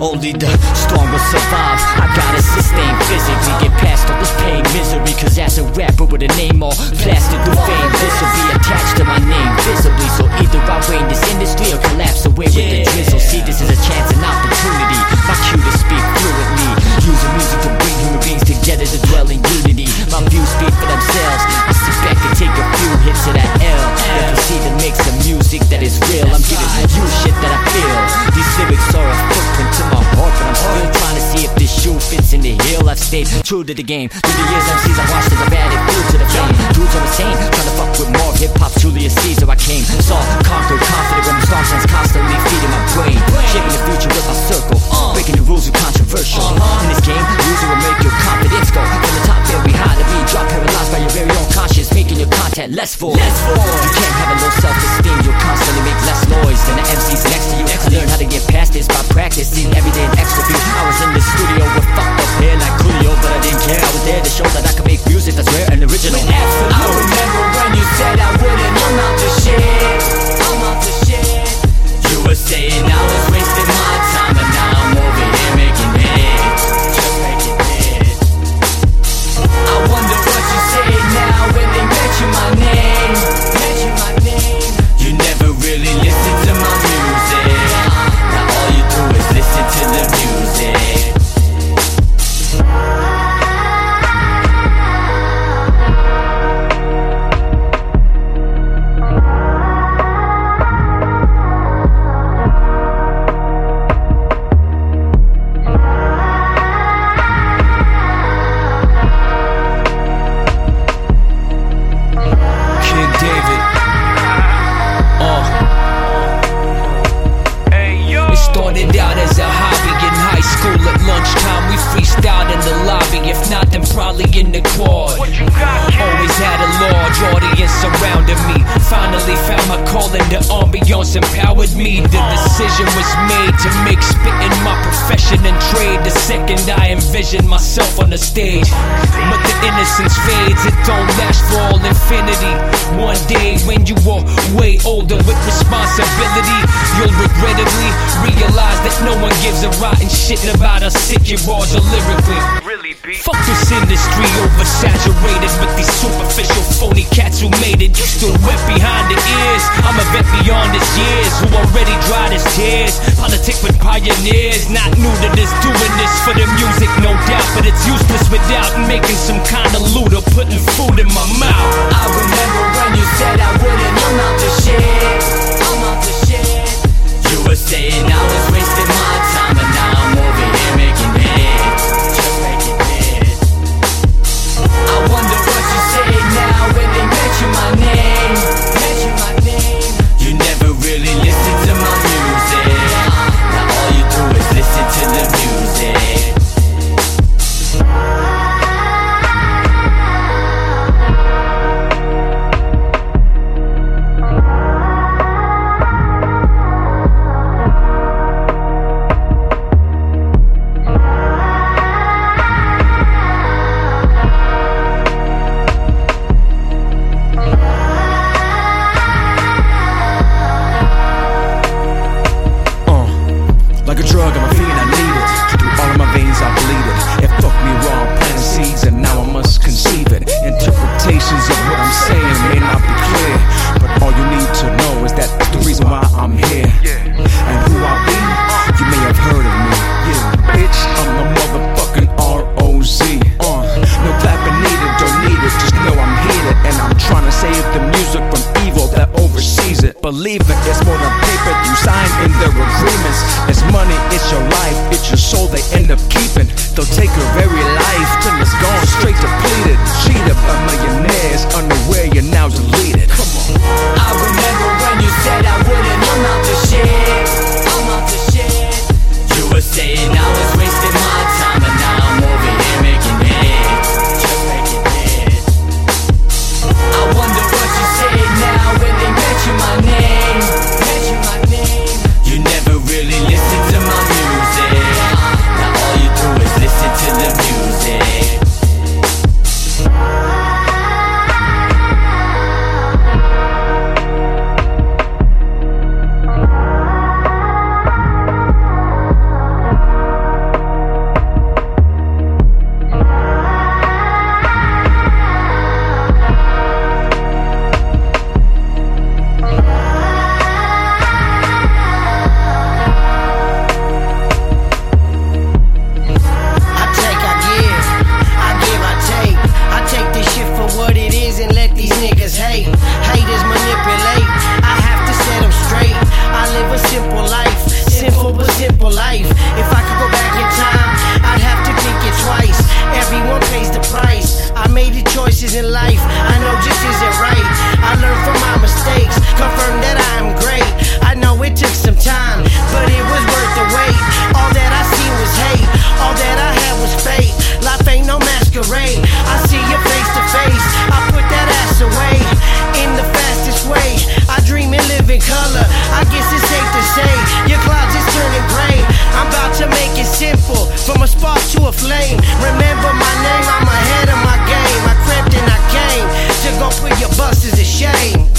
Only the strong will survive. I gotta sustain physically, get past all this pain, misery. Cause as a rapper with a name all plastered through fame, this will be attached to my name visibly. So either I reign this industry or collapse away with the drizzle. See, this is a chance fits in the heel. I've stayed true to the game. Through the years, MCs I've watched as I've added fuel to the fame. Dudes are insane, trying to fuck with more hip hop. Julius Caesar, I came, saw, conquered, confident when my star signs constantly feeding my brain. Shaping the future with my circle, breaking the rules are controversial. In this game, losing will make your confidence content less full. You can't have a low self-esteem, you'll constantly make less noise than the MCs next to you. I learned how to get past this by practicing every day an extra. I was in the studio with ambiance empowered me. The decision was made to make spitting my profession and trade. The second I envisioned myself on the stage. But the innocence fades, it don't last for all infinity. One day when you are way older with responsibility, you'll regrettably realize that no one gives a rotten shit about how sick you are lyrically. Really Fuck this industry oversaturated with these superficial phony cats who made it. You still wet behind tears. Politic with pioneers, not new to this. Doing this for the music, no doubt, but it's useless without making some kind of loot or putting food in my mouth. Up. They'll take her very life till it's gone straight depleted. From a spark to a flame. Remember my name, I'm ahead of my game. I crept and I came. To go put your bust is a shame.